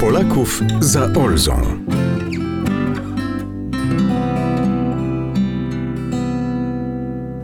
Polaków za Olzą.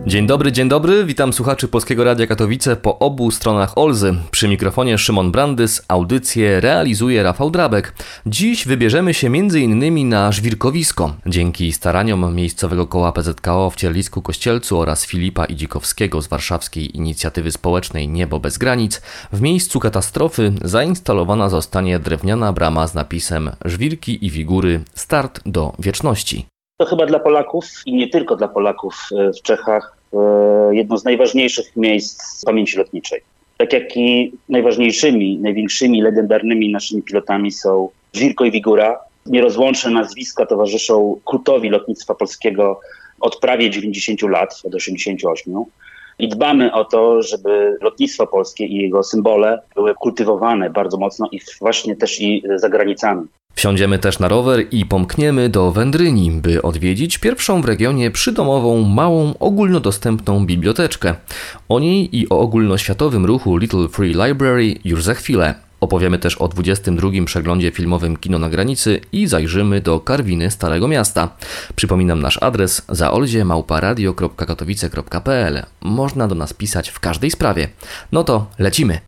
Dzień dobry, dzień dobry. Witam słuchaczy Polskiego Radia Katowice po obu stronach Olzy. Przy mikrofonie Szymon Brandys, audycję realizuje Rafał Drabek. Dziś wybierzemy się m.in. na żwirkowisko. Dzięki staraniom miejscowego koła PZKO w Cierlisku Kościelcu oraz Filipa Idzikowskiego z warszawskiej inicjatywy społecznej Niebo bez granic, w miejscu katastrofy zainstalowana zostanie drewniana brama z napisem Żwirki i Wigury start do wieczności. To chyba dla Polaków i nie tylko dla Polaków e, w Czechach jedno z najważniejszych miejsc pamięci lotniczej. Tak jak i najważniejszymi, największymi, legendarnymi naszymi pilotami są Żwirko i Wigura. Nierozłączne nazwiska towarzyszą kultowi lotnictwa polskiego od prawie 90 lat, od 88. I dbamy o to, żeby lotnictwo polskie i jego symbole były kultywowane bardzo mocno i właśnie też i za granicami. Wsiądziemy też na rower i pomkniemy do Wędryni, by odwiedzić pierwszą w regionie przydomową, małą, ogólnodostępną biblioteczkę. O niej i o ogólnoświatowym ruchu Little Free Library już za chwilę. Opowiemy też o 22 przeglądzie filmowym Kino na granicy i zajrzymy do Karwiny Starego Miasta. Przypominam nasz adres zaolzie.radio.katowice.pl. Można do nas pisać w każdej sprawie. No to lecimy!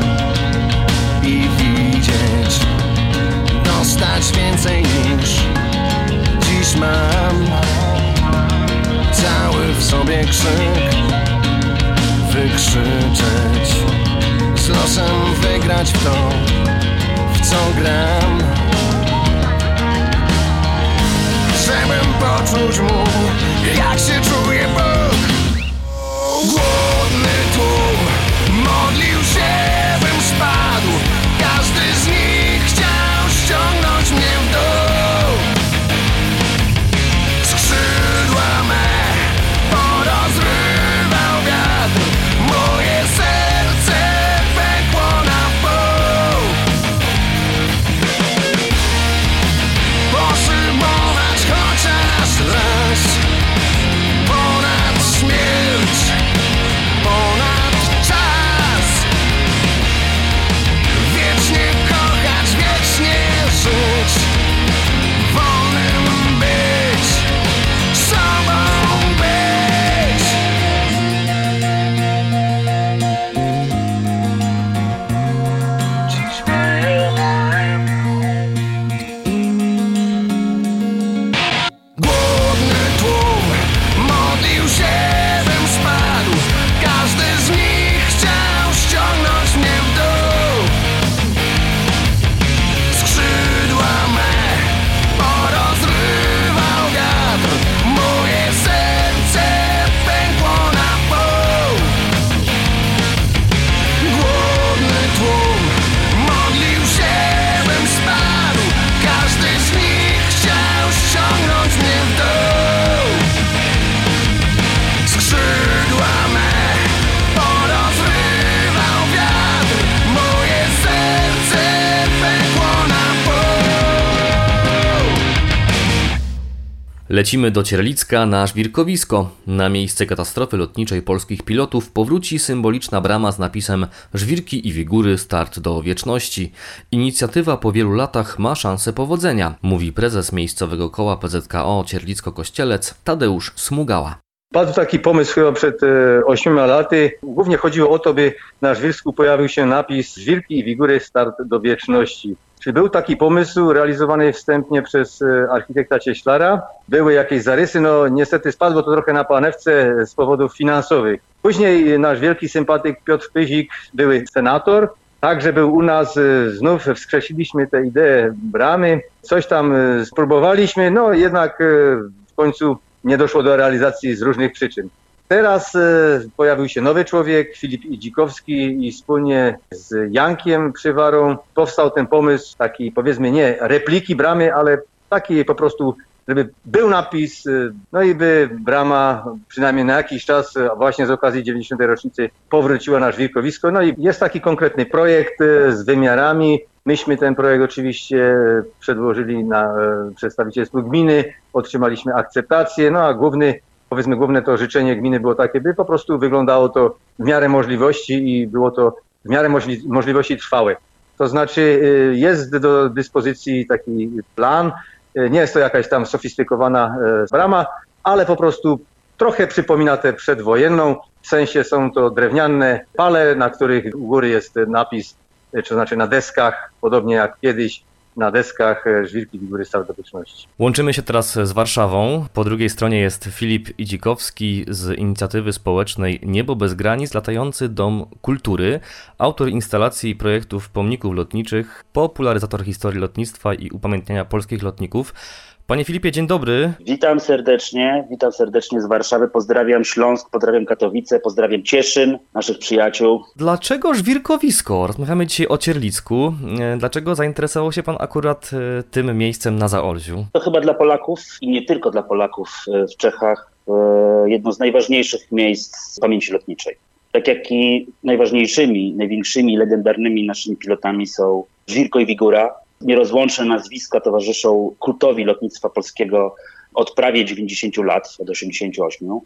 dostać więcej niż dziś mam. Cały w sobie krzyk, wykrzyczeć, z losem wygrać w to, w co gram. Żebym poczuć mógł, jak się czuję Bóg. Głodny tłum modlił się, Lecimy do Cierlicka na Żwirkowisko. Na miejsce katastrofy lotniczej polskich pilotów powróci symboliczna brama z napisem Żwirki i Wigury start do wieczności. Inicjatywa po wielu latach ma szansę powodzenia, mówi prezes miejscowego koła PZKO Cierlicko-Kościelec Tadeusz Smugała. Padł taki pomysł chyba przed e, ośmioma laty. Głównie chodziło o to, by na Żwirsku pojawił się napis Żwirki i Wigury start do wieczności. Czy był taki pomysł realizowany wstępnie przez e, architekta Cieślara? Były jakieś zarysy, no niestety spadło to trochę na panewce z powodów finansowych. Później nasz wielki sympatyk Piotr Pyzik, były senator, Także był u nas, e, znów wskrzesiliśmy tę ideę bramy, coś tam e, spróbowaliśmy, no jednak w końcu nie doszło do realizacji z różnych przyczyn. Teraz e, pojawił się nowy człowiek, Filip Idzikowski i wspólnie z Jankiem Przywarą powstał ten pomysł taki powiedzmy nie repliki bramy, ale taki po prostu, żeby był napis, e, no i by brama przynajmniej na jakiś czas, a właśnie z okazji 90. rocznicy powróciła na żwirkowisko. No i jest taki konkretny projekt z wymiarami. Myśmy ten projekt oczywiście przedłożyli na przedstawicielstwu gminy, otrzymaliśmy akceptację, no a główny powiedzmy główne to życzenie gminy było takie, by po prostu wyglądało to w miarę możliwości i było to w miarę możli możliwości trwałe. To znaczy y, jest do dyspozycji taki plan, y, nie jest to jakaś tam sofistykowana y, brama, ale po prostu trochę przypomina tę przedwojenną, w sensie są to drewniane pale, na których u góry jest napis, to znaczy na deskach, podobnie jak kiedyś, na deskach e, żwirki figury start do wieczności. Łączymy się teraz z Warszawą. Po drugiej stronie jest Filip Idzikowski z inicjatywy społecznej Niebo bez granic, latający dom kultury, autor instalacji i projektów pomników lotniczych, popularyzator historii lotnictwa i upamiętniania polskich lotników. Panie Filipie, dzień dobry. Witam serdecznie, witam serdecznie z Warszawy. Pozdrawiam Śląsk, pozdrawiam Katowice, pozdrawiam Cieszyn, naszych przyjaciół. Dlaczego żwirkowisko? Rozmawiamy dzisiaj o Cierlicku. E, Dlaczego zainteresował się pan akurat e, tym miejscem na Zaolziu? To chyba dla Polaków i nie tylko dla Polaków e, w Czechach jedno z najważniejszych miejsc pamięci lotniczej. Tak jak i najważniejszymi, największymi, legendarnymi naszymi pilotami są Żwirko i Wigura. Nierozłączne nazwiska towarzyszą kultowi lotnictwa polskiego od prawie 90 lat, od 88.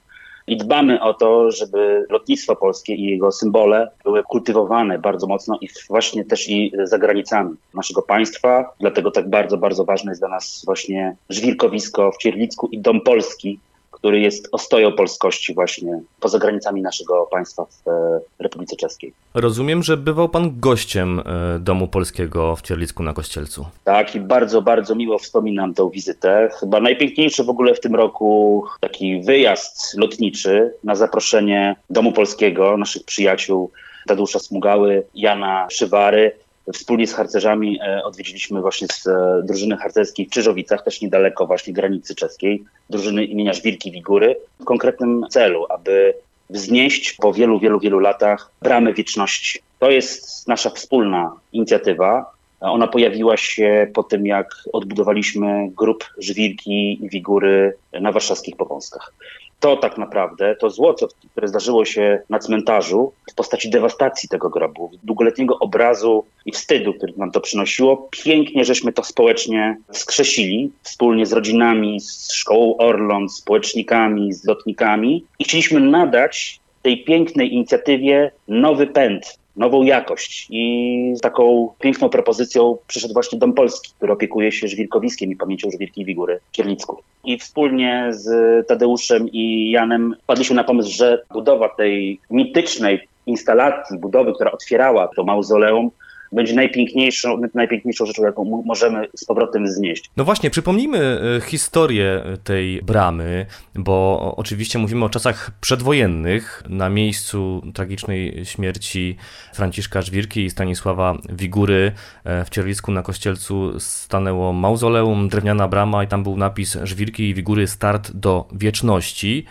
I dbamy o to, żeby lotnictwo polskie i jego symbole były kultywowane bardzo mocno i właśnie też i za granicami naszego państwa. Dlatego tak bardzo, bardzo ważne jest dla nas właśnie żwirkowisko w Cierlicku i Dom Polski, który jest ostoją polskości właśnie poza granicami naszego państwa w e, Republice Czeskiej. Rozumiem, że bywał pan gościem e, Domu Polskiego w Cierlicku na Kościelcu. Tak, i bardzo, bardzo miło wspominam tę wizytę. Chyba najpiękniejszy w ogóle w tym roku taki wyjazd lotniczy na zaproszenie Domu Polskiego, naszych przyjaciół Tadeusza Smugały, Jana Szywary. Wspólnie z harcerzami e, odwiedziliśmy właśnie z e, drużyny harcerskiej w Czyżowicach, też niedaleko właśnie granicy czeskiej, drużyny imienia Żwirki Wigury, w konkretnym celu, aby wznieść po wielu, wielu, wielu latach bramę wieczności. To jest nasza wspólna inicjatywa. Ona pojawiła się po tym, jak odbudowaliśmy grup Żwirki i Wigury na warszawskich Powązkach. To tak naprawdę, to zło, które zdarzyło się na cmentarzu w postaci dewastacji tego grobu, długoletniego obrazu i wstydu, który nam to przynosiło, pięknie żeśmy to społecznie wskrzesili, wspólnie z rodzinami, z szkołą Orląt, społecznikami, z lotnikami i chcieliśmy nadać tej pięknej inicjatywie nowy pęd, nową jakość. I z taką piękną propozycją przyszedł właśnie Dom Polski, który opiekuje się żwirkowiskiem i pamięcią Żwirki i Wigury w Kierlicku. I wspólnie z Tadeuszem i Janem wpadliśmy na pomysł, że budowa tej mitycznej instalacji, budowy, która otwierała to mauzoleum, będzie najpiękniejszą, najpiękniejszą rzeczą, jaką mo- możemy z powrotem znieść. No właśnie, przypomnijmy e, historię tej bramy, bo oczywiście mówimy o czasach przedwojennych. Na miejscu tragicznej śmierci Franciszka Żwirki i Stanisława Wigury e, w Cierlicku na Kościelcu stanęło mauzoleum, drewniana brama i tam był napis Żwirki i Wigury start do wieczności.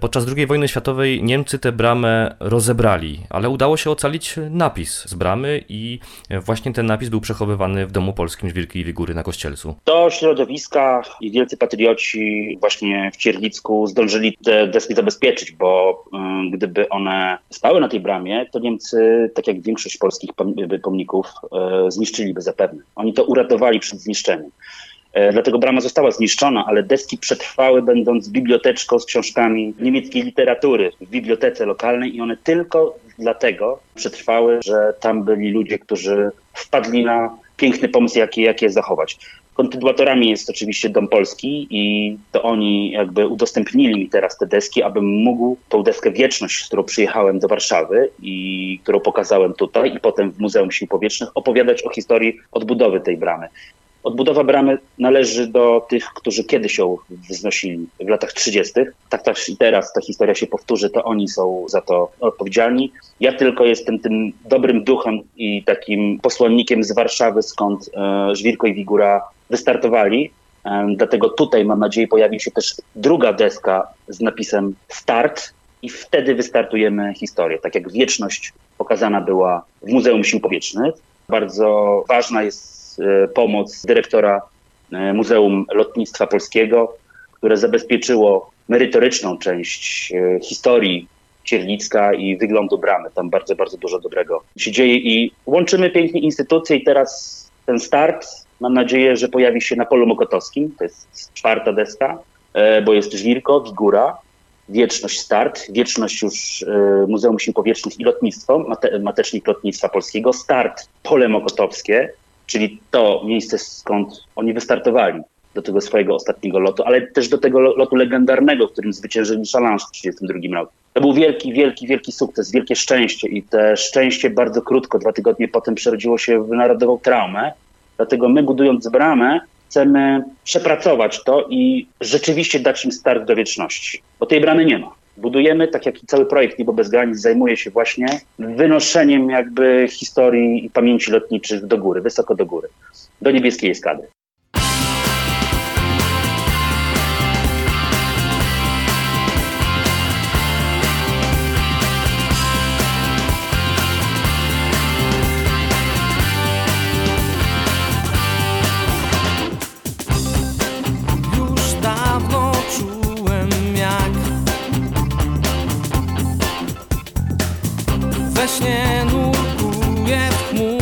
Podczas II wojny światowej Niemcy tę bramę rozebrali, ale udało się ocalić napis z bramy i właśnie ten napis był przechowywany w Domu Polskim Żwirki i Wigury na Kościelcu. Do środowiska i wielcy patrioci właśnie w Cierlicku zdążyli te deski zabezpieczyć, bo y, gdyby one spały na tej bramie, to Niemcy, tak jak większość polskich pom- pomników, y, zniszczyliby zapewne. Oni to uratowali przed zniszczeniem. E, Dlatego brama została zniszczona, ale deski przetrwały, będąc biblioteczką z książkami niemieckiej literatury w bibliotece lokalnej i one tylko dlatego przetrwały, że tam byli ludzie, którzy wpadli na piękny pomysł, jak je, jak je zachować. Kontynuatorami jest oczywiście Dom Polski i to oni jakby udostępnili mi teraz te deski, abym mógł tą deskę Wieczność, z którą przyjechałem do Warszawy i którą pokazałem tutaj i potem w Muzeum Sił Powietrznych opowiadać o historii odbudowy tej bramy. Odbudowa bramy należy do tych, którzy kiedyś ją wznosili w latach 30. Tak też i teraz ta historia się powtórzy, to oni są za to odpowiedzialni. Ja tylko jestem tym dobrym duchem i takim posłannikiem z Warszawy, skąd e, Żwirko i Wigura wystartowali. E, dlatego tutaj mam nadzieję pojawi się też druga deska z napisem Start i wtedy wystartujemy historię. Tak jak wieczność pokazana była w Muzeum Sił Powietrznych. Bardzo ważna jest pomoc dyrektora e, Muzeum Lotnictwa Polskiego, które zabezpieczyło merytoryczną część e, historii Ciernicka i wyglądu bramy. Tam bardzo, bardzo dużo dobrego się dzieje i łączymy pięknie instytucje i teraz ten start mam nadzieję, że pojawi się na polu mokotowskim. To jest czwarta deska, e, bo jest Żwirko, Wigóra, Wieczność Start, Wieczność już e, Muzeum Sił Powietrznych i Lotnictwo, mate, Matecznik Lotnictwa Polskiego, Start Pole Mokotowskie, czyli to miejsce skąd oni wystartowali do tego swojego ostatniego lotu, ale też do tego lo- lotu legendarnego, w którym zwyciężyli Challenge w 1932 roku. To był wielki, wielki, wielki sukces, wielkie szczęście i te szczęście bardzo krótko, dwa tygodnie potem przerodziło się w narodową traumę. Dlatego my budując bramę chcemy przepracować to i rzeczywiście dać im start do wieczności, bo tej bramy nie ma. Budujemy, tak jak i cały projekt Niebo bez granic zajmuje się właśnie wynoszeniem jakby historii i pamięci lotniczych do góry, wysoko do góry, do niebieskiej eskady. We śnie nurkuję w chmury,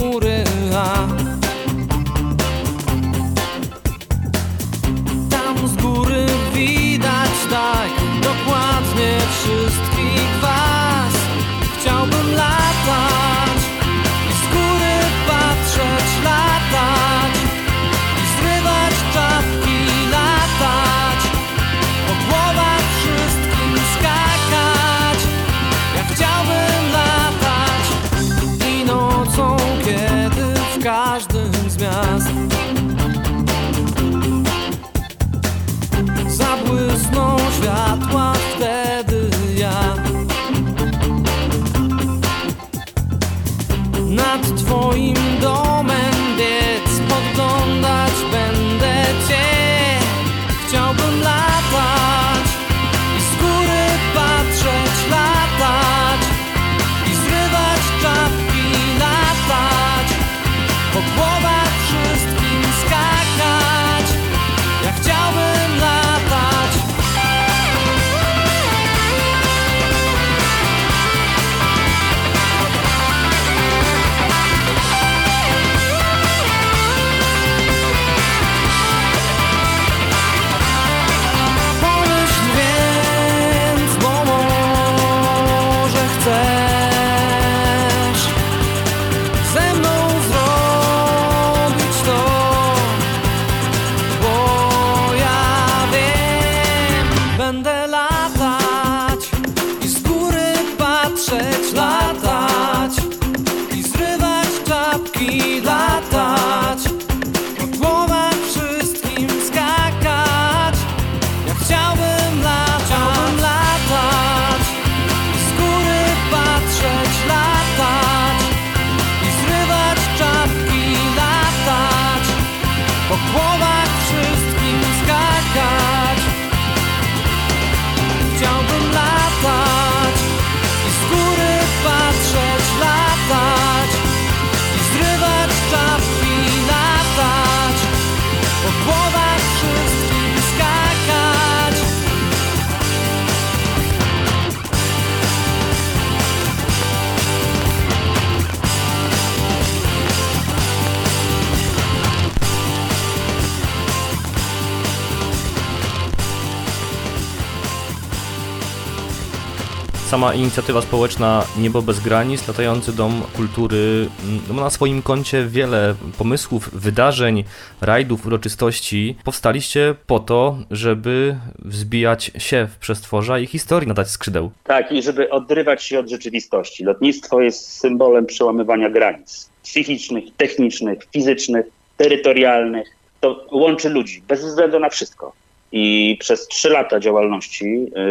Sama inicjatywa społeczna Niebo bez granic, latający dom kultury mm, ma na swoim koncie wiele pomysłów, wydarzeń, rajdów, uroczystości. Powstaliście po to, żeby wzbijać się w przestworza i historii nadać skrzydeł. Tak, i żeby odrywać się od rzeczywistości. Lotnictwo jest symbolem przełamywania granic psychicznych, technicznych, fizycznych, terytorialnych. To łączy ludzi bez względu na wszystko. I przez trzy lata działalności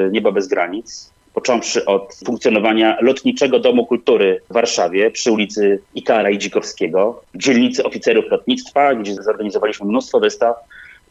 y, Nieba bez granic, począwszy od funkcjonowania Lotniczego Domu Kultury w Warszawie przy ulicy Ikara i Dzikowskiego, dzielnicy oficerów lotnictwa, gdzie zorganizowaliśmy mnóstwo wystaw,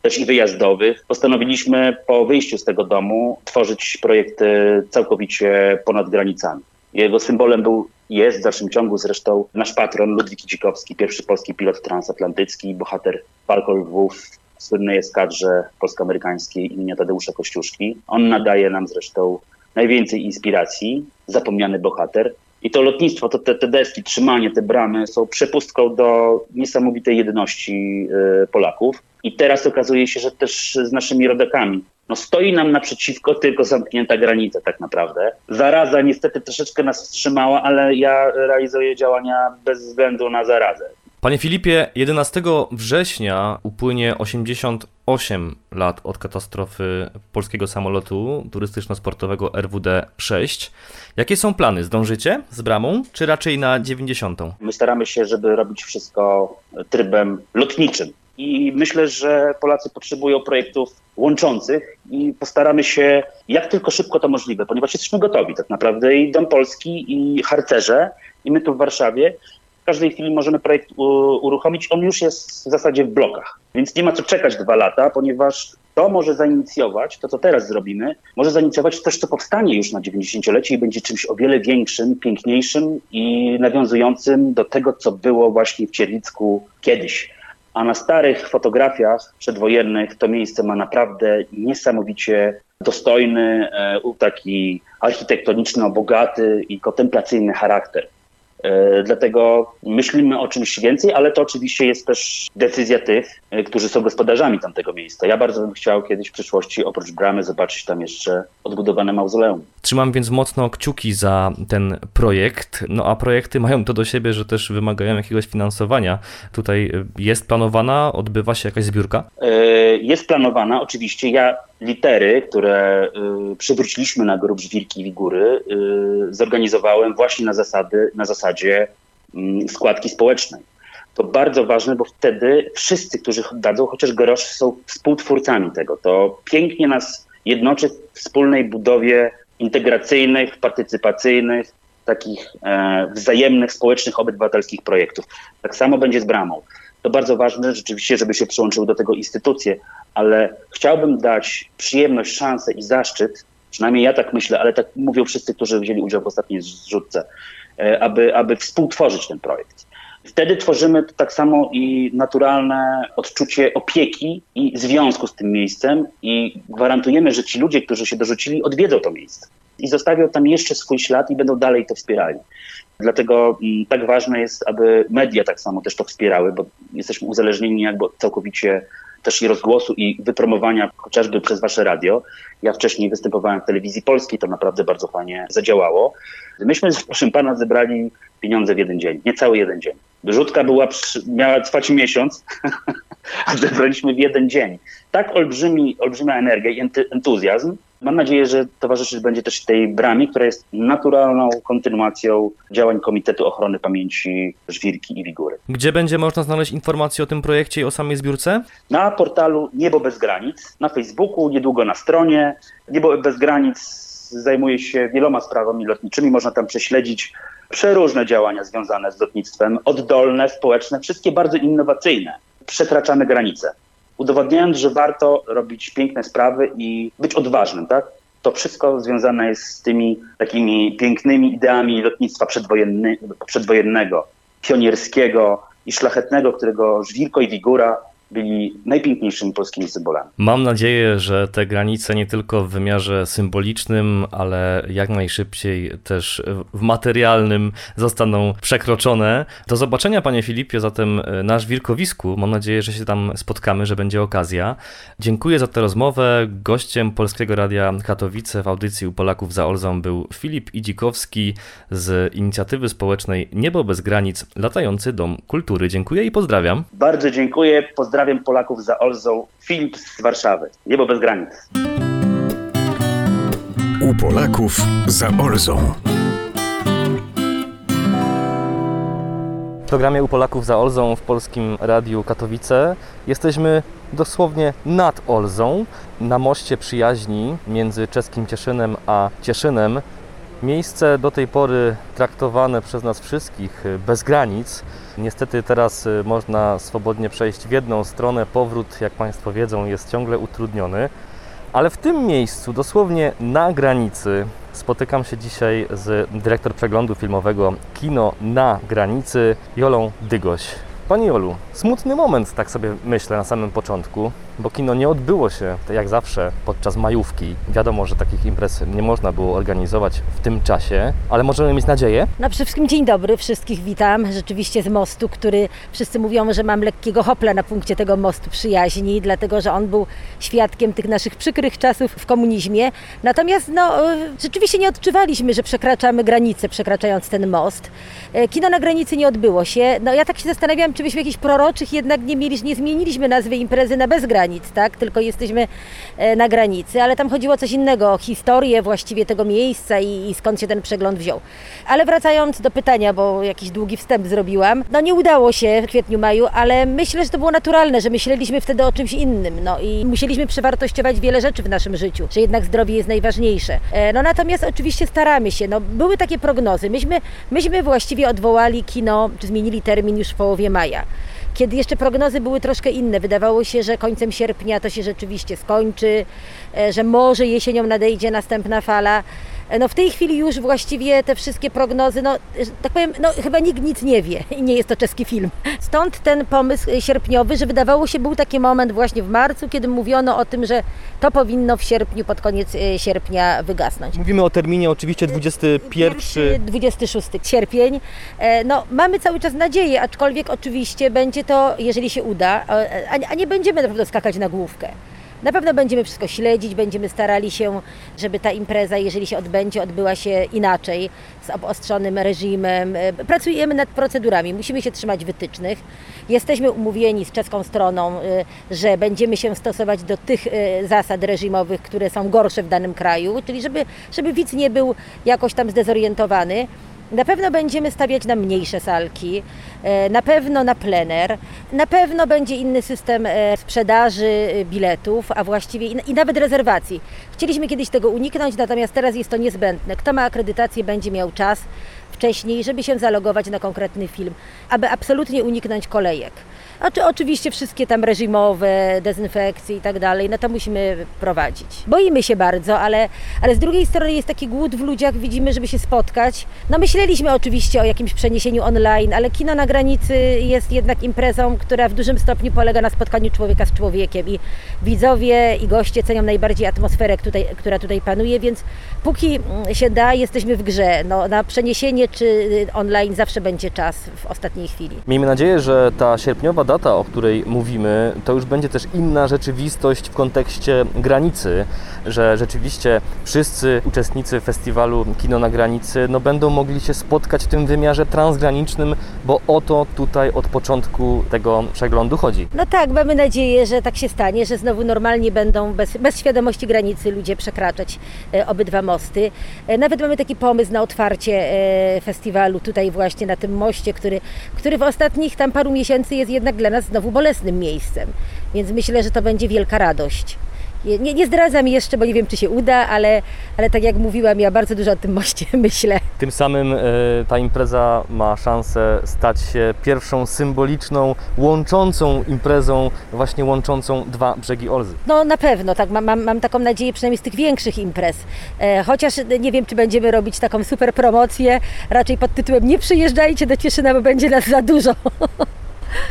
też i wyjazdowych. Postanowiliśmy po wyjściu z tego domu tworzyć projekty całkowicie ponad granicami. Jego symbolem był, jest w dalszym ciągu zresztą nasz patron Ludwik Dzikowski, pierwszy polski pilot transatlantycki, bohater Falcon Lwów w słynnej eskadrze polsko-amerykańskiej imienia Tadeusza Kościuszki. On nadaje nam zresztą najwięcej inspiracji, zapomniany bohater. I to lotnictwo, to te, te deski, trzymanie, te bramy są przepustką do niesamowitej jedności y, Polaków. I teraz okazuje się, że też z naszymi rodakami. No stoi nam naprzeciwko tylko zamknięta granica tak naprawdę. Zaraza niestety troszeczkę nas wstrzymała, ale ja realizuję działania bez względu na zarazę. Panie Filipie, 11 września upłynie 88 lat od katastrofy polskiego samolotu turystyczno-sportowego RWD-6. Jakie są plany? Zdążycie z bramą, czy raczej na 90? My staramy się, żeby robić wszystko trybem lotniczym. I myślę, że Polacy potrzebują projektów łączących i postaramy się jak tylko szybko to możliwe, ponieważ jesteśmy gotowi tak naprawdę i Dom Polski i harcerze i my tu w Warszawie każdej chwili możemy projekt uruchomić. On już jest w zasadzie w blokach, więc nie ma co czekać dwa lata, ponieważ to może zainicjować, to co teraz zrobimy, może zainicjować coś, co powstanie już na 90-lecie i będzie czymś o wiele większym, piękniejszym i nawiązującym do tego, co było właśnie w Cierlicku kiedyś. A na starych fotografiach przedwojennych to miejsce ma naprawdę niesamowicie dostojny, e, taki architektoniczno bogaty i kontemplacyjny charakter. E, dlatego myślimy o czymś więcej, ale to oczywiście jest też decyzja tych, e, którzy są gospodarzami tamtego miejsca. Ja bardzo bym chciał kiedyś w przyszłości oprócz bramy zobaczyć tam jeszcze odbudowane mauzoleum. Trzymam więc mocno kciuki za ten projekt. No a projekty mają to do siebie, że też wymagają jakiegoś finansowania. Tutaj e, jest planowana, odbywa się jakaś zbiórka? Jest planowana, oczywiście. Ja litery, które przywróciliśmy na grób Żwirki i Wigury, zorganizowałem właśnie na, zasady, na zasadzie mm, składki społecznej. To bardzo ważne, bo wtedy wszyscy, którzy dadzą chociaż grosz, są współtwórcami tego. To pięknie nas jednoczy w wspólnej budowie integracyjnych, partycypacyjnych, takich e, wzajemnych, społecznych, obywatelskich projektów. Tak samo będzie z bramą. To bardzo ważne rzeczywiście, żeby się przyłączyły do tego instytucje, ale chciałbym dać przyjemność, szansę i zaszczyt, przynajmniej ja tak myślę, ale tak mówią wszyscy, którzy wzięli udział w ostatniej zrzutce, E, aby, aby współtworzyć ten projekt. Wtedy tworzymy tak samo i naturalne odczucie opieki i związku z tym miejscem i gwarantujemy, że ci ludzie, którzy się dorzucili, odwiedzą to miejsce i zostawią tam jeszcze swój ślad i będą dalej to wspierali. Dlatego mm, tak ważne jest, aby media tak samo też to wspierały, bo jesteśmy uzależnieni jakby całkowicie też i rozgłosu i wypromowania chociażby przez wasze radio. Ja wcześniej występowałem w telewizji polskiej, to naprawdę bardzo fajnie zadziałało. Myśmy, proszę pana, zebrali pieniądze w jeden dzień, niecały jeden dzień. Wyrzutka była, miała trwać miesiąc, a zebraliśmy w jeden dzień. Tak olbrzymi, olbrzymia energia i entuzjazm, Mam nadzieję, że towarzyszyć będzie też tej bramie, która jest naturalną kontynuacją działań Komitetu Ochrony Pamięci Żwirki i Wigury. Gdzie będzie można znaleźć informacje o tym projekcie i o samej zbiórce? Na portalu Niebo Bez Granic, na Facebooku, niedługo na stronie. Niebo Bez Granic zajmuje się wieloma sprawami lotniczymi. Można tam prześledzić przeróżne działania związane z lotnictwem, oddolne, społeczne, wszystkie bardzo innowacyjne. Przekraczamy granice udowodniając, że warto robić piękne sprawy i być odważnym, tak? To wszystko związane jest z tymi takimi pięknymi ideami lotnictwa przedwojennego, pionierskiego i szlachetnego, którego Żwirko i Wigura byli najpiękniejszymi polskimi symbolami. Mam nadzieję, że te granice nie tylko w wymiarze symbolicznym, ale jak najszybciej też w materialnym zostaną przekroczone. Do zobaczenia, panie Filipie, zatem na Żwirkowisku. Mam nadzieję, że się tam spotkamy, że będzie okazja. Dziękuję za tę rozmowę. Gościem Polskiego Radia Katowice w audycji u Polaków za Olzą był Filip Idzikowski z inicjatywy społecznej Niebo bez granic, latający dom kultury. Dziękuję i pozdrawiam. Bardzo dziękuję. Pozdrawiam Polaków za Olzą. Filip z Warszawy. Niebo bez granic. U Polaków za Olzą. W programie U Polaków za Olzą w Polskim Radiu Katowice jesteśmy dosłownie nad Olzą, na moście przyjaźni między czeskim Cieszynem a Cieszynem. Miejsce do tej pory traktowane przez nas wszystkich bez granic. Niestety teraz można swobodnie przejść w jedną stronę. Powrót, jak Państwo wiedzą, jest ciągle utrudniony. Ale w tym miejscu, dosłownie na granicy, spotykam się dzisiaj z dyrektor przeglądu filmowego Kino na granicy, Jolą Dygoś. Pani Jolu, smutny moment, tak sobie myślę na samym początku, bo kino nie odbyło się, tak jak zawsze, podczas majówki. Wiadomo, że takich imprez nie można było organizować w tym czasie, ale możemy mieć nadzieję? No przede wszystkim dzień dobry, wszystkich witam. Rzeczywiście z mostu, który wszyscy mówią, że mam lekkiego hopla na punkcie tego mostu przyjaźni, dlatego że on był świadkiem tych naszych przykrych czasów w komunizmie. Natomiast no, rzeczywiście nie odczuwaliśmy, że przekraczamy granicę, przekraczając ten most. Kino na granicy nie odbyło się. No ja tak się zastanawiam, czy byśmy jakichś proroczych jednak nie mieli, nie zmieniliśmy nazwy imprezy na bez granic, tak? Tylko jesteśmy na granicy, ale tam chodziło o coś innego, o historię właściwie tego miejsca i, i skąd się ten przegląd wziął. Ale wracając do pytania, bo jakiś długi wstęp zrobiłam, no nie udało się w kwietniu, maju, ale myślę, że to było naturalne, że myśleliśmy wtedy o czymś innym, no i musieliśmy przewartościować wiele rzeczy w naszym życiu, że jednak zdrowie jest najważniejsze. No natomiast oczywiście staramy się, no były takie prognozy, myśmy, myśmy właściwie odwołali kino, czy zmienili termin już w połowie maja kiedy jeszcze prognozy były troszkę inne. Wydawało się, że końcem sierpnia to się rzeczywiście skończy, że może jesienią nadejdzie następna fala. No w tej chwili już właściwie te wszystkie prognozy, no tak powiem, no chyba nikt nic nie wie i nie jest to czeski film. Stąd ten pomysł sierpniowy, że wydawało się był taki moment właśnie w marcu, kiedy mówiono o tym, że to powinno w sierpniu, pod koniec sierpnia wygasnąć. Mówimy o terminie oczywiście 21... 26 sierpień. No mamy cały czas nadzieję, aczkolwiek oczywiście będzie to, jeżeli się uda, a nie będziemy naprawdę skakać na główkę. Na pewno będziemy wszystko śledzić, będziemy starali się, żeby ta impreza, jeżeli się odbędzie, odbyła się inaczej, z obostrzonym reżimem. Pracujemy nad procedurami, musimy się trzymać wytycznych. Jesteśmy umówieni z czeską stroną, że będziemy się stosować do tych zasad reżimowych, które są gorsze w danym kraju, czyli żeby, żeby widz nie był jakoś tam zdezorientowany. Na pewno będziemy stawiać na mniejsze salki, na pewno na plener, na pewno będzie inny system sprzedaży biletów, a właściwie i nawet rezerwacji. Chcieliśmy kiedyś tego uniknąć, natomiast teraz jest to niezbędne. Kto ma akredytację, będzie miał czas wcześniej, żeby się zalogować na konkretny film, aby absolutnie uniknąć kolejek. Oczywiście wszystkie tam reżimowe, dezynfekcje i tak dalej, no to musimy prowadzić. Boimy się bardzo, ale, ale z drugiej strony jest taki głód w ludziach, widzimy, żeby się spotkać. No myśleliśmy oczywiście o jakimś przeniesieniu online, ale kino na granicy jest jednak imprezą, która w dużym stopniu polega na spotkaniu człowieka z człowiekiem i widzowie i goście cenią najbardziej atmosferę, tutaj, która tutaj panuje, więc póki się da, jesteśmy w grze. No, na przeniesienie czy online zawsze będzie czas w ostatniej chwili. Miejmy nadzieję, że ta sierpniowa data, o której mówimy, to już będzie też inna rzeczywistość w kontekście granicy, że rzeczywiście wszyscy uczestnicy festiwalu Kino na granicy no, będą mogli się spotkać w tym wymiarze transgranicznym, bo o to tutaj od początku tego przeglądu chodzi. No tak, mamy nadzieję, że tak się stanie, że znowu normalnie będą bez, bez świadomości granicy ludzie przekraczać e, obydwa mosty. E, nawet mamy taki pomysł na otwarcie e, festiwalu tutaj właśnie na tym moście, który, który w ostatnich tam paru miesięcy jest jednak dla nas znowu bolesnym miejscem. Więc myślę, że to będzie wielka radość. Nie, nie zdradzam jeszcze, bo nie wiem, czy się uda, ale, ale tak jak mówiłam, ja bardzo dużo o tym moście myślę. Tym samym y, ta impreza ma szansę stać się pierwszą symboliczną, łączącą imprezą, właśnie łączącą dwa brzegi Olzy. No na pewno, tak, mam, mam, mam taką nadzieję przynajmniej z tych większych imprez. E, chociaż nie wiem, czy będziemy robić taką super promocję, raczej pod tytułem nie przyjeżdżajcie do Cieszyna, bo będzie nas za dużo.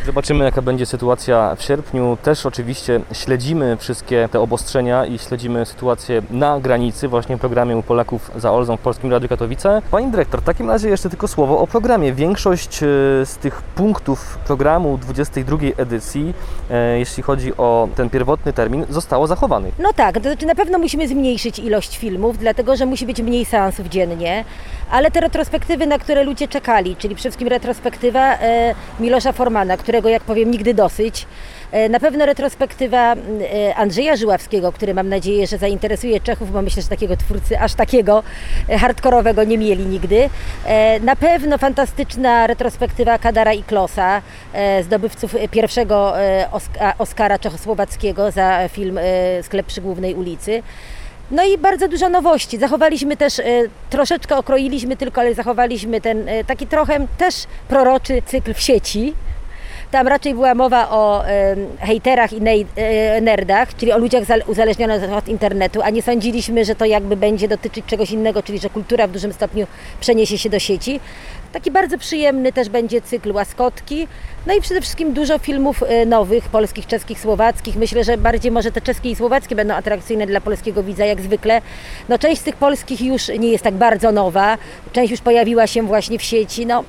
Zobaczymy, jaka będzie sytuacja w sierpniu. Też oczywiście śledzimy wszystkie te obostrzenia i śledzimy sytuację na granicy, właśnie w programie u Polaków za Olzą w Polskim Radiu Katowice. Pani dyrektor, w takim razie jeszcze tylko słowo o programie. Większość e, z tych punktów programu 22 edycji, e, jeśli chodzi o ten pierwotny termin, zostało zachowanych. No tak, to znaczy na pewno musimy zmniejszyć ilość filmów, dlatego że musi być mniej seansów dziennie, ale te retrospektywy, na które ludzie czekali, czyli przede wszystkim retrospektywa e, Milosza Formana, którego jak powiem nigdy dosyć, e, na pewno retrospektywa e, Andrzeja Żyławskiego, który mam nadzieję, że zainteresuje Czechów, bo myślę, że takiego twórcy aż takiego e, hardkorowego nie mieli nigdy. Na pewno fantastyczna retrospektywa Kadara i Klosa, zdobywców pierwszego Oscara czechosłowackiego za film Sklep przy Głównej ulicy. No i bardzo dużo nowości. Zachowaliśmy też, troszeczkę okroiliśmy tylko, ale zachowaliśmy ten taki trochę też proroczy cykl w sieci. Tam raczej była mowa o e, hejterach i nej, e, nerdach, czyli o ludziach zal- uzależnionych od internetu, a nie sądziliśmy, że to jakby będzie dotyczyć czegoś innego, czyli że kultura w dużym stopniu przeniesie się do sieci. Taki bardzo przyjemny też będzie cykl łaskotki. No i przede wszystkim dużo filmów e, nowych, polskich, czeskich, słowackich. Myślę, że bardziej może te czeskie i słowackie będą atrakcyjne dla polskiego widza, jak zwykle. No część z tych polskich już nie jest tak bardzo nowa, część już pojawiła się właśnie w sieci. No,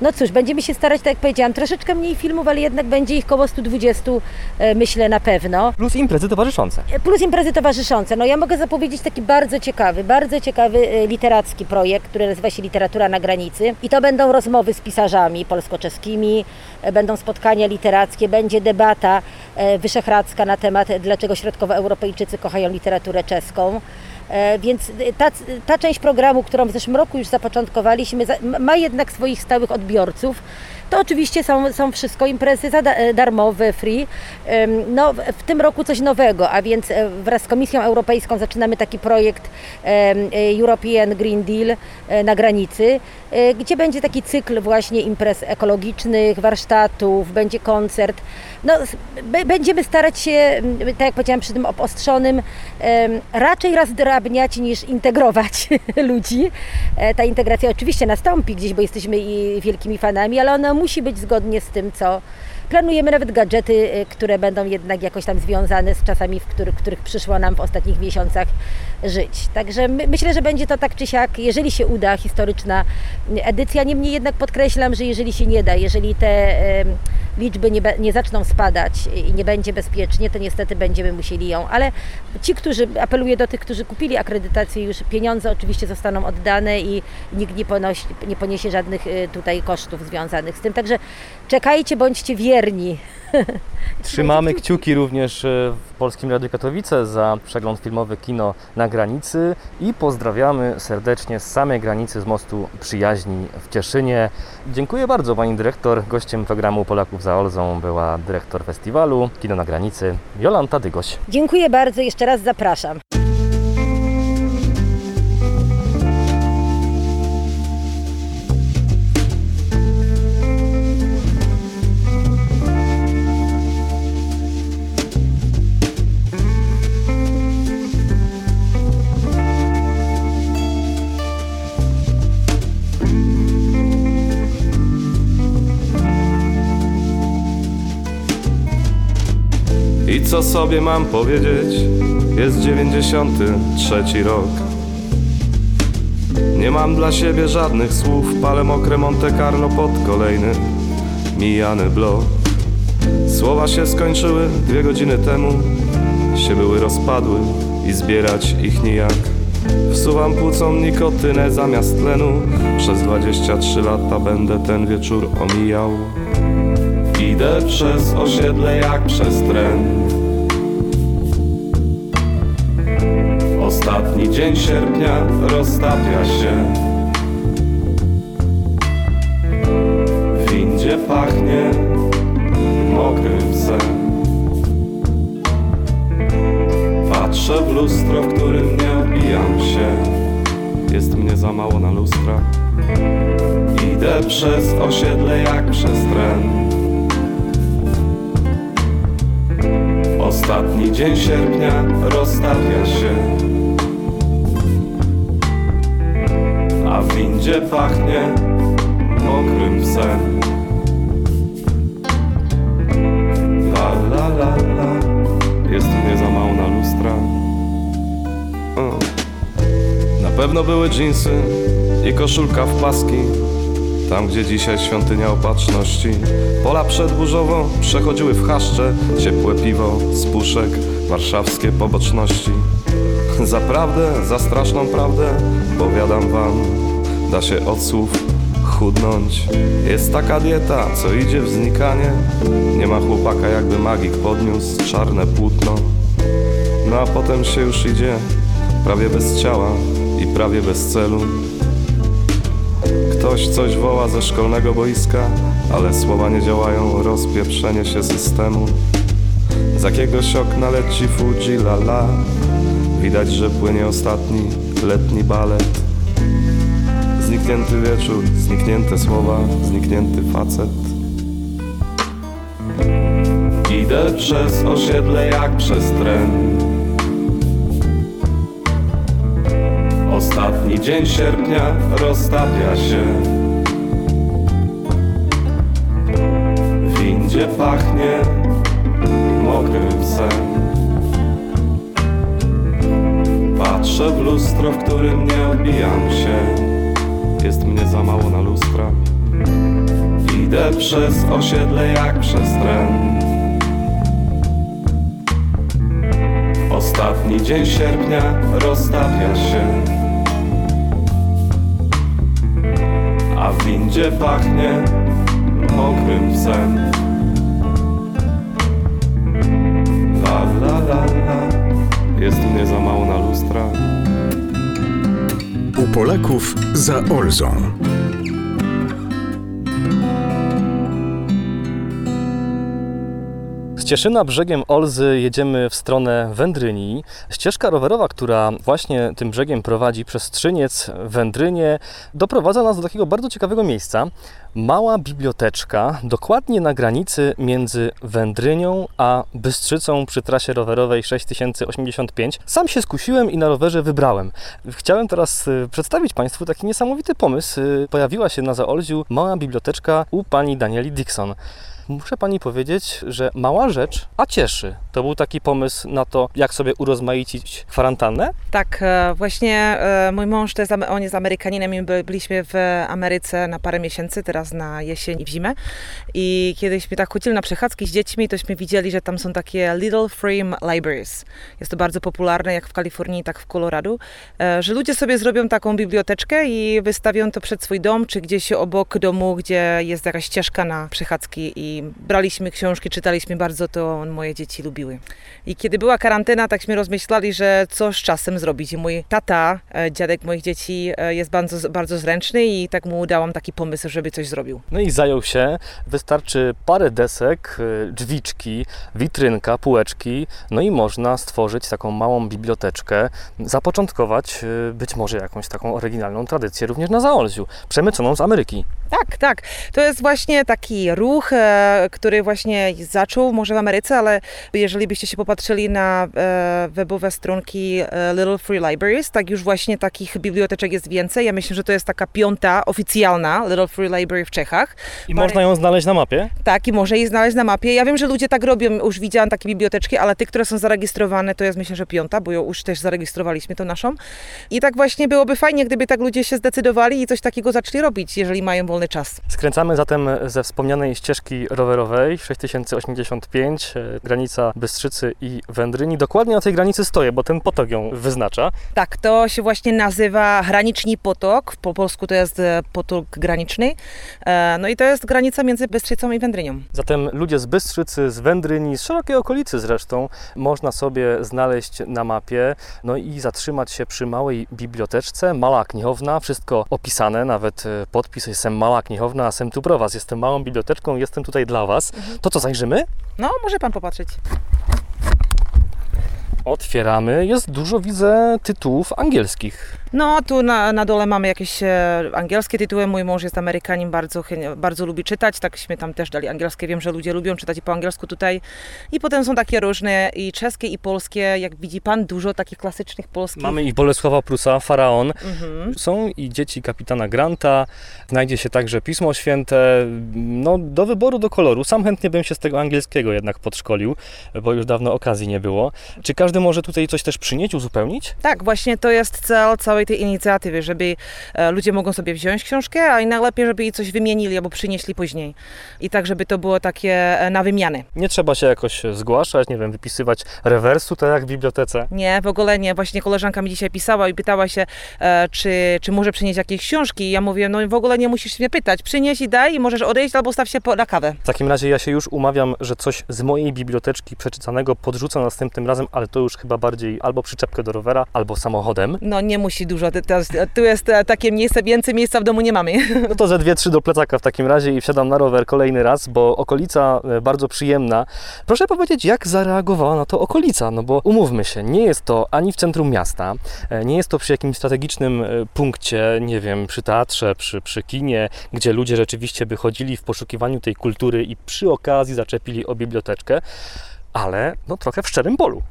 no cóż, będziemy się starać, tak jak powiedziałam, troszeczkę mniej filmów, ale jednak będzie ich koło 120, e, myślę na pewno. Plus imprezy towarzyszące. Plus imprezy towarzyszące. No ja mogę zapowiedzieć taki bardzo ciekawy, bardzo ciekawy e, literacki projekt, który nazywa się Literatura na granicy. I to będą rozmowy z pisarzami polsko-czeskimi, e, będą spotkania literackie, będzie debata e, wyszehradzka na temat, e, dlaczego środkowoeuropejczycy kochają literaturę czeską. E, Więc ta, ta część programu, którą w zeszłym roku już zapoczątkowaliśmy, za- ma jednak swoich stałych odbiorców. To oczywiście są, są wszystko imprezy da- darmowe, free. No, w- tym roku coś nowego, a więc e, wraz z Komisją Europejską zaczynamy taki projekt e, European Green Deal e, na granicy, e, gdzie będzie taki cykl właśnie imprez ekologicznych, warsztatów, będzie koncert. No, będziemy starać się, tak jak powiedziałam, przy tym ostrzonym, em, raczej rozdrabniać niż integrować ludzi. E, Ta integracja oczywiście nastąpi gdzieś, bo jesteśmy i wielkimi fanami, ale ona musi być zgodnie z tym, co planujemy, nawet gadżety, e, które będą jednak jakoś tam związane z czasami, w których, których przyszło nam w ostatnich miesiącach żyć. Także my, myślę, że będzie to tak czy siak, jeżeli się uda, historyczna edycja. Niemniej jednak podkreślam, że jeżeli się nie da, jeżeli te liczby nie, nie zaczną spadać i nie będzie bezpiecznie, to niestety będziemy musieli ją. Ale ci, którzy, apeluję do tych, którzy kupili akredytację, już pieniądze oczywiście zostaną oddane i nikt nie, ponosi, nie poniesie żadnych y, tutaj kosztów związanych z tym. Także czekajcie, bądźcie wierni. Trzymamy kciuki również e, w Polskim Radiu Katowice za przegląd filmowy Kino na granicy i pozdrawiamy serdecznie z samej granicy z mostu przyjaźni w Cieszynie. Dziękuję bardzo Pani Dyrektor. Gościem programu Polaków za Olzą była dyrektor festiwalu Kino na granicy Jolanta Dygoś. Dziękuję bardzo, jeszcze raz zapraszam. Co sobie mam powiedzieć? Jest 93 rok. Nie mam dla siebie żadnych słów, palę mokre Monte Carlo pod kolejny mijany blok. Słowa się skończyły dwie godziny temu, się były rozpadły i zbierać ich nijak. Wsuwam płucom nikotynę zamiast tlenu, przez 23 lata będę ten wieczór omijał. Idę przez osiedle jak przez tren Ostatni dzień sierpnia roztapia się. W windzie pachnie mokrym psem Patrzę w lustro, w którym nie odbijam się. Jest mnie za mało na lustrach Idę przez osiedle jak przez tren. Ostatni dzień sierpnia roztapia się A w windzie pachnie mokrym sen. La la la la. Jest mnie za mało na lustra. O. Na pewno były dżinsy i koszulka w paski. Tam, gdzie dzisiaj świątynia opatrzności. Pola przedburzowo przechodziły w chaszcze. Ciepłe piwo z puszek, warszawskie poboczności. Zaprawdę, za straszną prawdę, powiadam wam Da się od słów chudnąć. Jest taka dieta, co idzie w znikanie. Nie ma chłopaka, jakby magik podniósł czarne płótno. No a potem się już idzie Prawie bez ciała i prawie bez celu. Ktoś coś woła ze szkolnego boiska, ale słowa nie działają, rozpieprzenie się systemu. Z jakiegoś okna leci Fuji la la, widać, że płynie ostatni letni balet. Zniknięty wieczór, zniknięte słowa, zniknięty facet. Idę przez osiedle jak przez tren. Ostatni dzień sierpnia roztapia się W windzie pachnie mokrym psem Patrzę w lustro, w którym nie odbijam się Jest mnie za mało na lustra. Idę przez osiedle jak przez tren. Ostatni dzień sierpnia roztapia się. A w windzie pachnie mokrym psem. La la la la. Jest mnie za mało na lustra U Polaków za Olzą. Cieszyna brzegiem Olzy jedziemy w stronę Wędryni. Ścieżka rowerowa, która właśnie tym brzegiem prowadzi przez Strzyniec, Wędrynie, doprowadza nas do takiego bardzo ciekawego miejsca. Mała biblioteczka, dokładnie na granicy między Wędrynią a Bystrzycą przy trasie rowerowej 6085. Sam się skusiłem i na rowerze wybrałem. Chciałem teraz y, przedstawić Państwu taki niesamowity pomysł. Y, Pojawiła się na Zaolziu mała biblioteczka u pani Danieli Dixon. Muszę pani powiedzieć, że mała rzecz, a cieszy. To był taki pomysł na to, jak sobie urozmaicić kwarantannę. Tak, e, właśnie e, mój mąż to jest, on jest Amerykaninem i by- byliśmy w Ameryce na parę miesięcy, teraz na jesień i w zimę. I kiedyśmy tak chodzili na przechadzki z dziećmi, tośmy widzieli, że tam są takie Little Free Libraries. Jest to bardzo popularne, jak w Kalifornii, tak w Colorado, e, że ludzie sobie zrobią taką biblioteczkę i wystawią to przed swój dom, czy gdzieś obok domu, gdzie jest jakaś ścieżka na przechadzki i braliśmy książki, czytaliśmy bardzo, to moje dzieci lubiły. I kiedy była karantenna, takśmy rozmyślali, że co z czasem zrobić. I mój tata, e, dziadek moich dzieci, e, jest bardzo, bardzo zręczny i tak mu dałam taki pomysł, żeby coś zrobił. No i zajął się. Wystarczy parę desek, y, drzwiczki, witrynka, półeczki, no i można stworzyć taką małą biblioteczkę, zapoczątkować być może jakąś taką oryginalną tradycję również na Zaolziu, przemyconą z Ameryki. Tak, tak. To jest właśnie taki ruch, e, który właśnie zaczął może w Ameryce, ale jeżeli byście się popatrzyli na e, webowe stronki e, Little Free Libraries, tak już właśnie takich biblioteczek jest więcej. Ja myślę, że to jest taka piąta oficjalna Little Free Library w Czechach. I Parę- można ją znaleźć na mapie. Tak, i może je znaleźć na mapie. Ja wiem, że ludzie tak robią, już widziałam takie biblioteczki, ale te, które są zarejestrowane, to jest myślę, że piąta, bo ją już też zarejestrowaliśmy, to naszą. I tak właśnie byłoby fajnie, gdyby tak ludzie się zdecydowali i coś takiego zaczęli robić, jeżeli mają wolny czas. Skręcamy zatem ze wspomnianej ścieżki rowerowej 6085, e, granica Bystrzycy i Wędryni. Dokładnie na tej granicy stoję, bo ten potok ją wyznacza. Tak, to się właśnie nazywa Graniczny Potok, po polsku to jest e, potok graniczny. E, No i to jest granica między Bystrzycą i Wędrynią. Zatem ludzie z Bystrzycy, z Wędryni, z szerokiej okolicy zresztą, można sobie znaleźć na mapie, no i zatrzymać się przy małej biblioteczce, mała knichowna, wszystko opisane, nawet podpis jestem mała knichowna, a sem tu pro was, jestem małą biblioteczką, jestem tutaj dla was. To co, zajrzymy? No, może pan popatrzeć. Otwieramy, jest dużo, widzę, tytułów angielskich. No, tu na, na dole mamy jakieś e, angielskie tytuły. Mój mąż jest Amerykanin, bardzo, bardzo lubi czytać, takśmy tam też dali angielskie. Wiem, że ludzie lubią czytać i po angielsku tutaj. I potem są takie różne i czeskie, i polskie. Jak widzi pan, dużo takich klasycznych polskich. Mamy i Bolesława Prusa, Faraon. Mhm. Są i dzieci kapitana Granta, znajdzie się także Pismo Święte, no do wyboru, do koloru. Sam chętnie bym się z tego angielskiego jednak podszkolił, bo już dawno okazji nie było. Czy każdy każdy może tutaj coś też przynieść, uzupełnić? Tak, właśnie to jest cel całej tej inicjatywy, żeby e, ludzie mogą sobie wziąć książkę, a i najlepiej, żeby jej coś wymienili albo przynieśli później. I tak, żeby to było takie e, na wymianę. Nie trzeba się jakoś zgłaszać, nie wiem, wypisywać rewersu, tak jak w bibliotece. Nie, w ogóle nie. Właśnie koleżanka mi dzisiaj pisała i pytała się, e, czy, czy może przynieść jakieś książki. I ja mówię, no w ogóle nie musisz mnie pytać. Przynieś i daj i możesz odejść albo staw się na kawę. W takim razie ja się już umawiam, że coś z mojej biblioteczki przeczytanego podrzucę następnym razem, ale to już chyba bardziej albo przyczepkę do rowera, albo samochodem. No nie musi dużo. To- to- Tu jest e, takie miejsce, więcej miejsca w domu nie mamy. No to ze dwie, trzy do plecaka w takim razie i wsiadam na rower kolejny raz, bo okolica e, bardzo przyjemna. Proszę powiedzieć, jak zareagowała na to okolica? No bo umówmy się, nie jest to ani w centrum miasta, e, nie jest to przy jakimś strategicznym punkcie, nie wiem, przy teatrze, przy, przy kinie, gdzie ludzie rzeczywiście by chodzili w poszukiwaniu tej kultury i przy okazji zaczepili o biblioteczkę, ale no trochę w szczerym polu.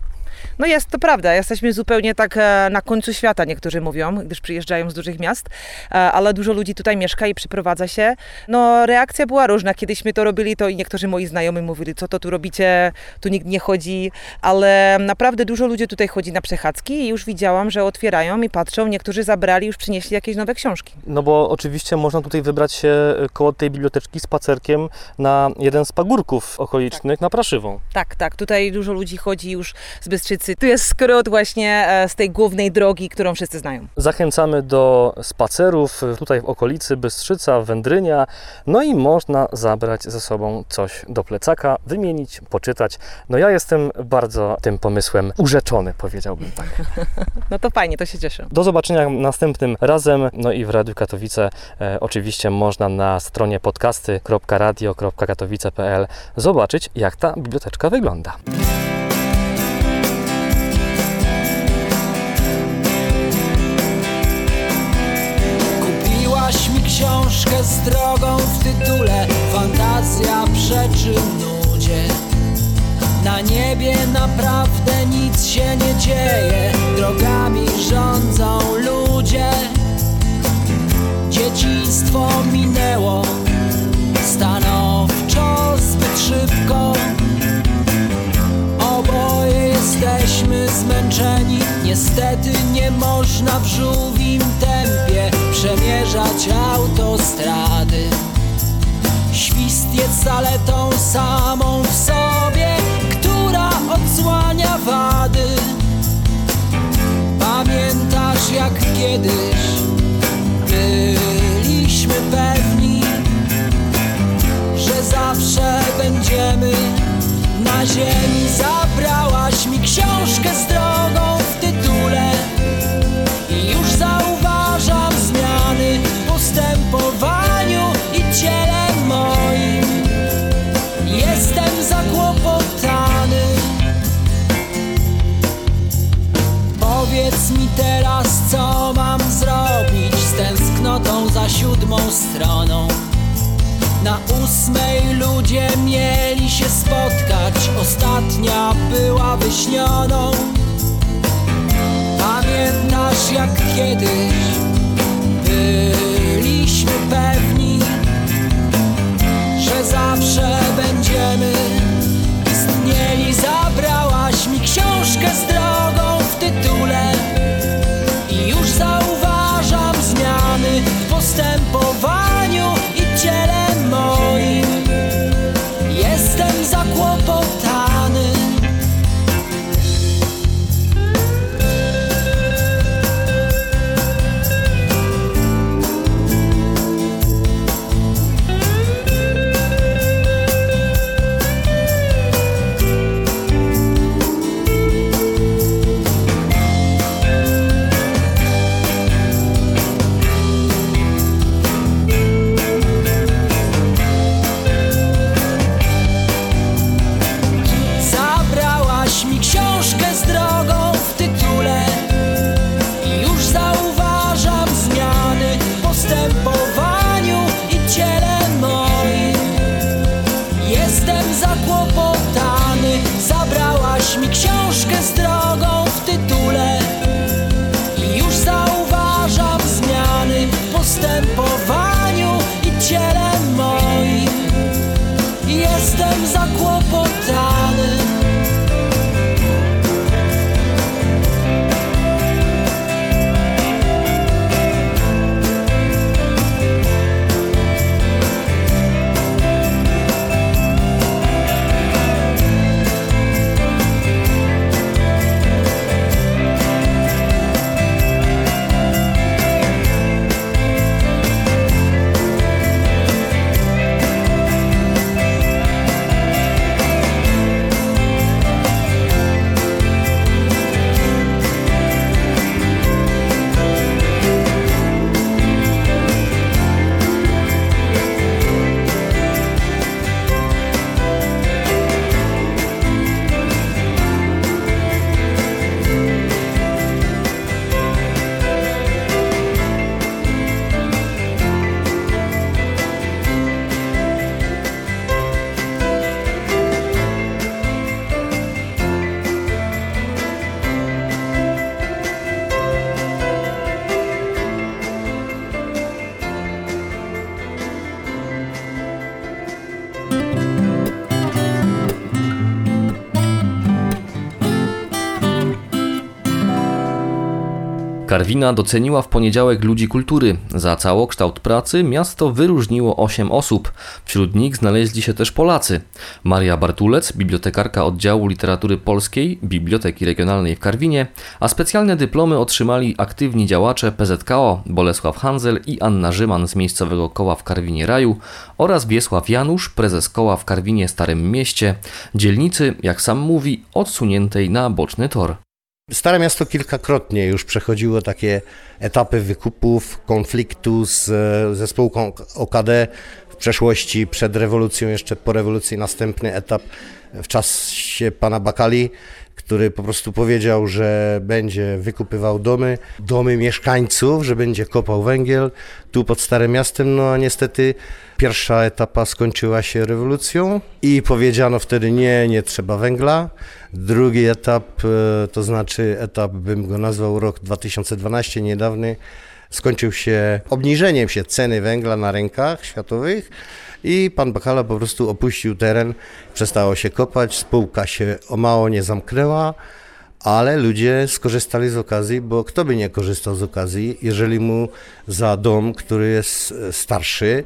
No jest, to prawda. Jesteśmy zupełnie tak e, na końcu świata, niektórzy mówią, gdyż przyjeżdżają z dużych miast, e, ale dużo ludzi tutaj mieszka i przyprowadza się. No reakcja była różna. Kiedyśmy to robili, to i niektórzy moi znajomi mówili, co to tu robicie, tu nikt nie chodzi, ale naprawdę dużo ludzi tutaj chodzi na przechadzki i już widziałam, że otwierają i patrzą, niektórzy zabrali, już przynieśli jakieś nowe książki. No bo oczywiście można tutaj wybrać się e, koło tej biblioteczki spacerkiem na jeden z pagórków okolicznych, na Praszywą. Tak, tak. Tutaj dużo ludzi chodzi już z Bystrzycy. Tu jest skrót właśnie e, z tej głównej drogi, którą wszyscy znają. Zachęcamy do spacerów tutaj w okolicy Bystrzyca, Wędrynia, no i można zabrać ze sobą coś do plecaka, wymienić, poczytać. No ja jestem bardzo tym pomysłem urzeczony, powiedziałbym tak. No to fajnie, to się cieszę. Do zobaczenia następnym razem, no i w Radiu Katowice e, oczywiście można na stronie podcasty.radio.katowice.pl zobaczyć jak ta biblioteczka wygląda. Książkę z drogą w tytule Fantazja przeczy nudzie Na niebie naprawdę nic się nie dzieje Drogami rządzą ludzie. Dzieciństwo minęło Stanowczo zbyt szybko jesteśmy zmęczeni Niestety nie można w żółwim tempie Przemierzać autostrady. Świst jest zaletą samą w sobie Która odsłania wady. Pamiętasz jak kiedyś Byliśmy pewni Że zawsze będziemy na ziemi. Zabrałaś siódmą stroną. Na ósmej ludzie mieli się spotkać. Ostatnia była wyśnioną. Pamiętasz jak kiedyś Byliśmy pewni Że zawsze będziemy istnieli. Zabrałaś mi książkę z drogą w tytule w Karwina doceniła w poniedziałek ludzi kultury. Za całokształt pracy miasto wyróżniło 8 osób. Wśród nich znaleźli się też Polacy. Maria Bartulec, bibliotekarka oddziału literatury polskiej Biblioteki Regionalnej w Karwinie, a specjalne dyplomy otrzymali aktywni działacze PZKO Bolesław Hanzel i Anna Rzyman z miejscowego koła w Karwinie Raju oraz Wiesław Janusz, prezes koła w Karwinie Starym Mieście, dzielnicy, jak sam mówi, odsuniętej na boczny tor. Stare Miasto kilkakrotnie już przechodziło takie etapy wykupów, konfliktu z, ze spółką OKD w przeszłości, przed rewolucją, jeszcze po rewolucji następny etap w czasie pana Bakali, który po prostu powiedział, że będzie wykupywał domy, domy mieszkańców, że będzie kopał węgiel tu pod Starym Miastem. No a niestety pierwsza etapa skończyła się rewolucją i powiedziano wtedy nie, nie trzeba węgla. Drugi etap, e, to znaczy etap, bym go nazwał rok 2012, niedawny, skończył się obniżeniem się ceny węgla na rynkach światowych i pan Bakala po prostu opuścił teren, przestało się kopać, spółka się o mało nie zamknęła, ale ludzie skorzystali z okazji, bo kto by nie korzystał z okazji, jeżeli mu za dom, który jest e, starszy,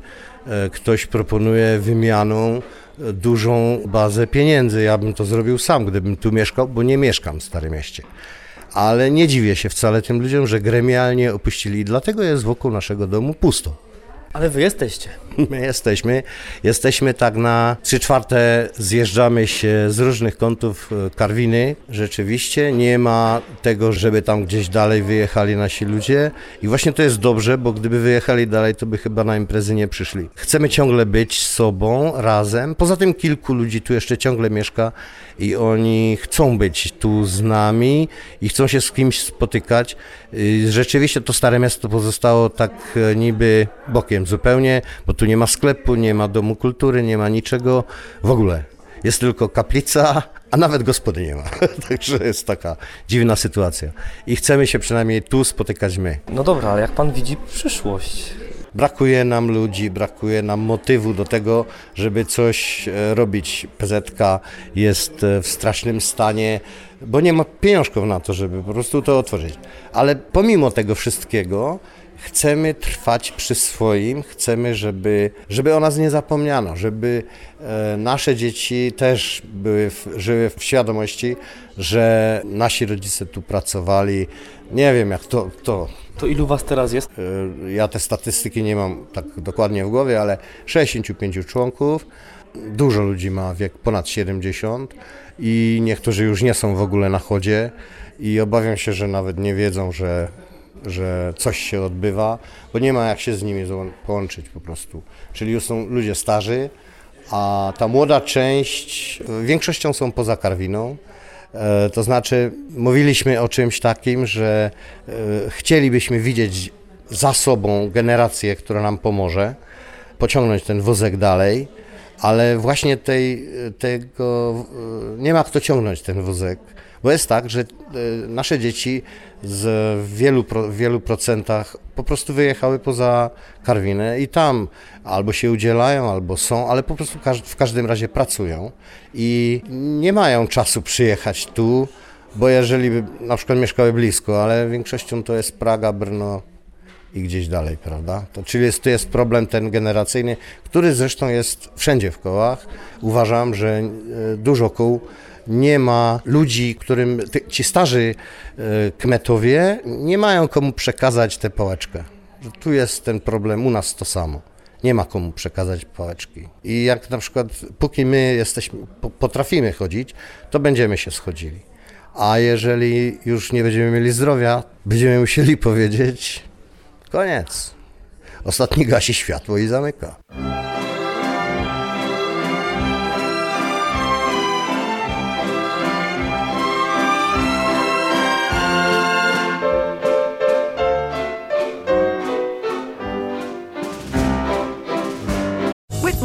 e, ktoś proponuje wymianą e, dużą bazę pieniędzy. Ja bym to zrobił sam, gdybym tu mieszkał, bo nie mieszkam w Starym Mieście. Ale nie dziwię się wcale tym ludziom, że gremialnie opuścili, dlatego jest wokół naszego domu pusto. Ale wy jesteście. My jesteśmy. Jesteśmy tak na trzy czwarte, zjeżdżamy się z różnych kątów e, Karwiny. Rzeczywiście nie ma tego, żeby tam gdzieś dalej wyjechali nasi ludzie. I właśnie to jest dobrze, bo gdyby wyjechali dalej, to by chyba na imprezy nie przyszli. Chcemy ciągle być sobą, razem. Poza tym kilku ludzi tu jeszcze ciągle mieszka i oni chcą być tu z nami i chcą się z kimś spotykać. Y, Rzeczywiście to Stare Miasto pozostało tak e, niby bokiem zupełnie, bo tu nie ma sklepu, nie ma domu kultury, nie ma niczego w ogóle. Jest tylko kaplica, a nawet gospody nie ma. Także jest taka dziwna sytuacja. I chcemy się przynajmniej tu spotykać my. No dobra, ale jak pan widzi przyszłość? Brakuje nam ludzi, brakuje nam motywu do tego, żeby coś e, robić. PZK jest e, w strasznym stanie, bo nie ma pieniążków na to, żeby po prostu to otworzyć. Ale pomimo tego wszystkiego, chcemy trwać przy swoim, chcemy, żeby, żeby o nas nie zapomniano, żeby e, nasze dzieci też były, w, żyły w świadomości, że nasi rodzice tu pracowali. Nie wiem, jak to, to To ilu was teraz jest? E, Ja te statystyki nie mam tak dokładnie w głowie, ale 65 członków. Dużo ludzi ma wiek ponad 70 i niektórzy już nie są w ogóle na chodzie i obawiam się, że nawet nie wiedzą, że, że coś się odbywa, bo nie ma jak się z nimi połączyć po prostu. Czyli już są ludzie starzy, a ta młoda część e, większością są poza Karwiną. E, To znaczy, mówiliśmy o czymś takim, że e, chcielibyśmy widzieć za sobą generację, która nam pomoże, pociągnąć ten wózek dalej, ale właśnie tej, tego nie ma kto ciągnąć ten wózek, bo jest tak, że e, nasze dzieci z wielu, wielu procentach po prostu wyjechały poza Karwinę i tam albo się udzielają, albo są, ale po prostu w każdym razie pracują i nie mają czasu przyjechać tu, bo jeżeli by na przykład mieszkały blisko, ale większością to jest Praga, Brno i gdzieś dalej, prawda? To, czyli jest, to jest problem ten generacyjny, który zresztą jest wszędzie w kołach. Uważam, że e, dużo kół nie ma ludzi, którym ci starzy e, kmetowie nie mają komu przekazać tę pałeczkę. Tu jest ten problem, u nas to samo. Nie ma komu przekazać pałeczki. I jak na przykład, póki my jesteśmy, po- potrafimy chodzić, to będziemy się schodzili. A jeżeli już nie będziemy mieli zdrowia, będziemy musieli powiedzieć koniec. Ostatni gasi światło i zamyka.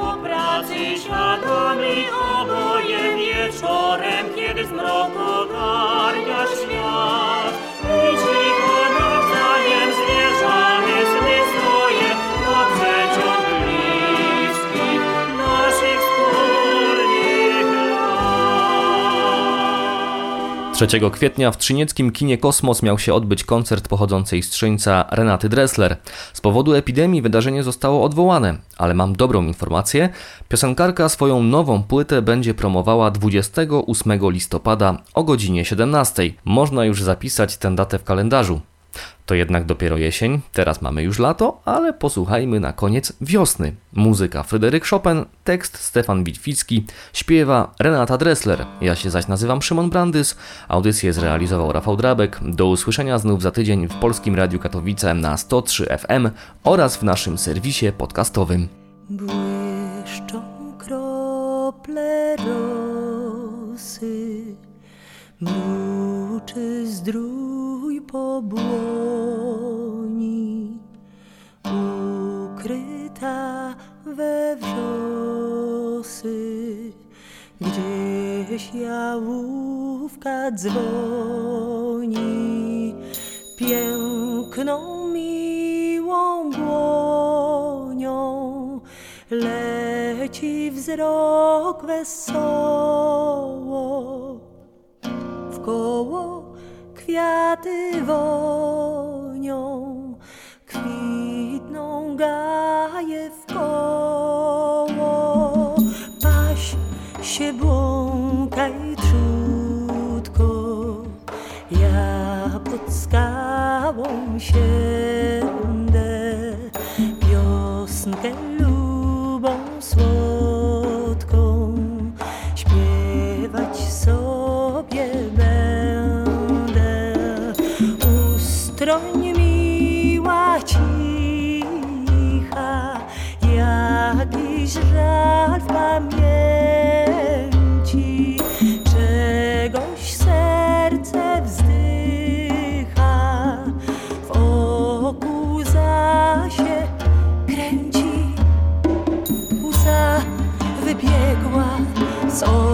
Po pracy świadomi oboje wieczorem, kiedy z mroku ogarnia świat. 3 kwietnia w trzynieckim kinie Kosmos miał się odbyć koncert pochodzącej z Trzyńca Renaty Dressler. Z powodu epidemii wydarzenie zostało odwołane, ale mam dobrą informację. Piosenkarka swoją nową płytę będzie promowała 28 listopada o godzinie 17. Można już zapisać tę datę w kalendarzu. To jednak dopiero jesień, teraz mamy już lato, ale posłuchajmy na koniec wiosny. Muzyka Fryderyk Chopin, tekst Stefan Witwicki, śpiewa Renata Dressler. Ja się zaś nazywam Szymon Brandys, audycję zrealizował Rafał Drabek. Do usłyszenia znów za tydzień w Polskim Radiu Katowice na 103 FM oraz w naszym serwisie podcastowym. Błyszczą krople rosy, zdrój po błoni, ukryta we wrzosy, gdzieś jałówka dzwoni, piękną miłą dłonią leci wzrok wesoło. Wkoło kwiaty wonią, kwitną gaje w koło. Paś się błąkaj trzutko, ja pod skałą siędę, żal w pamięci, czegoś serce wzdycha, wokół zasie kręci łza wybiegła z oka.